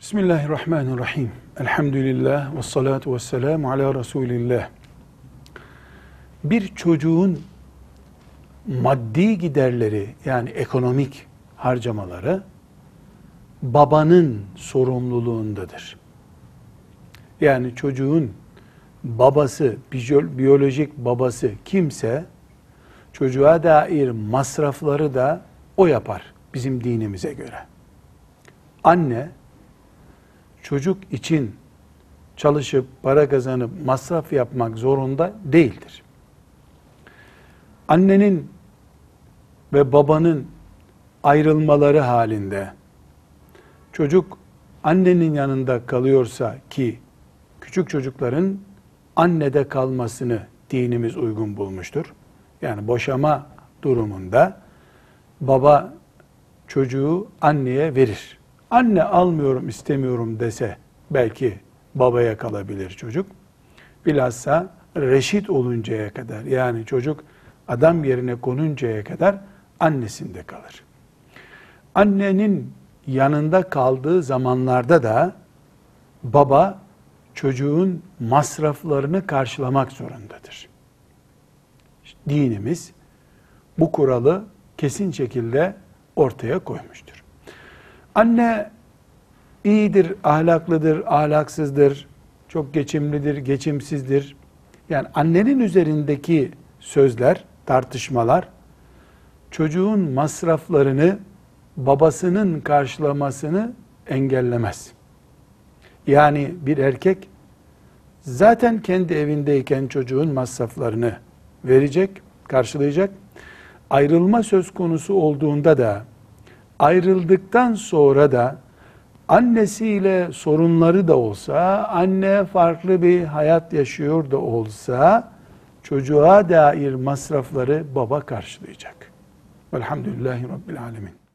Bismillahirrahmanirrahim. Elhamdülillah ve salatu ve selamu ala Resulillah. Bir çocuğun maddi giderleri yani ekonomik harcamaları babanın sorumluluğundadır. Yani çocuğun babası, biyolojik babası kimse çocuğa dair masrafları da o yapar bizim dinimize göre. Anne çocuk için çalışıp para kazanıp masraf yapmak zorunda değildir. Annenin ve babanın ayrılmaları halinde çocuk annenin yanında kalıyorsa ki küçük çocukların annede kalmasını dinimiz uygun bulmuştur. Yani boşama durumunda baba çocuğu anneye verir. Anne almıyorum istemiyorum dese belki babaya kalabilir çocuk. Bilhassa reşit oluncaya kadar yani çocuk adam yerine konuncaya kadar annesinde kalır. Annenin yanında kaldığı zamanlarda da baba çocuğun masraflarını karşılamak zorundadır. Dinimiz bu kuralı kesin şekilde ortaya koymuştur. Anne iyidir, ahlaklıdır, ahlaksızdır, çok geçimlidir, geçimsizdir. Yani annenin üzerindeki sözler, tartışmalar çocuğun masraflarını babasının karşılamasını engellemez. Yani bir erkek zaten kendi evindeyken çocuğun masraflarını verecek, karşılayacak. Ayrılma söz konusu olduğunda da ayrıldıktan sonra da annesiyle sorunları da olsa, anne farklı bir hayat yaşıyor da olsa çocuğa dair masrafları baba karşılayacak. Velhamdülillahi Rabbil Alemin.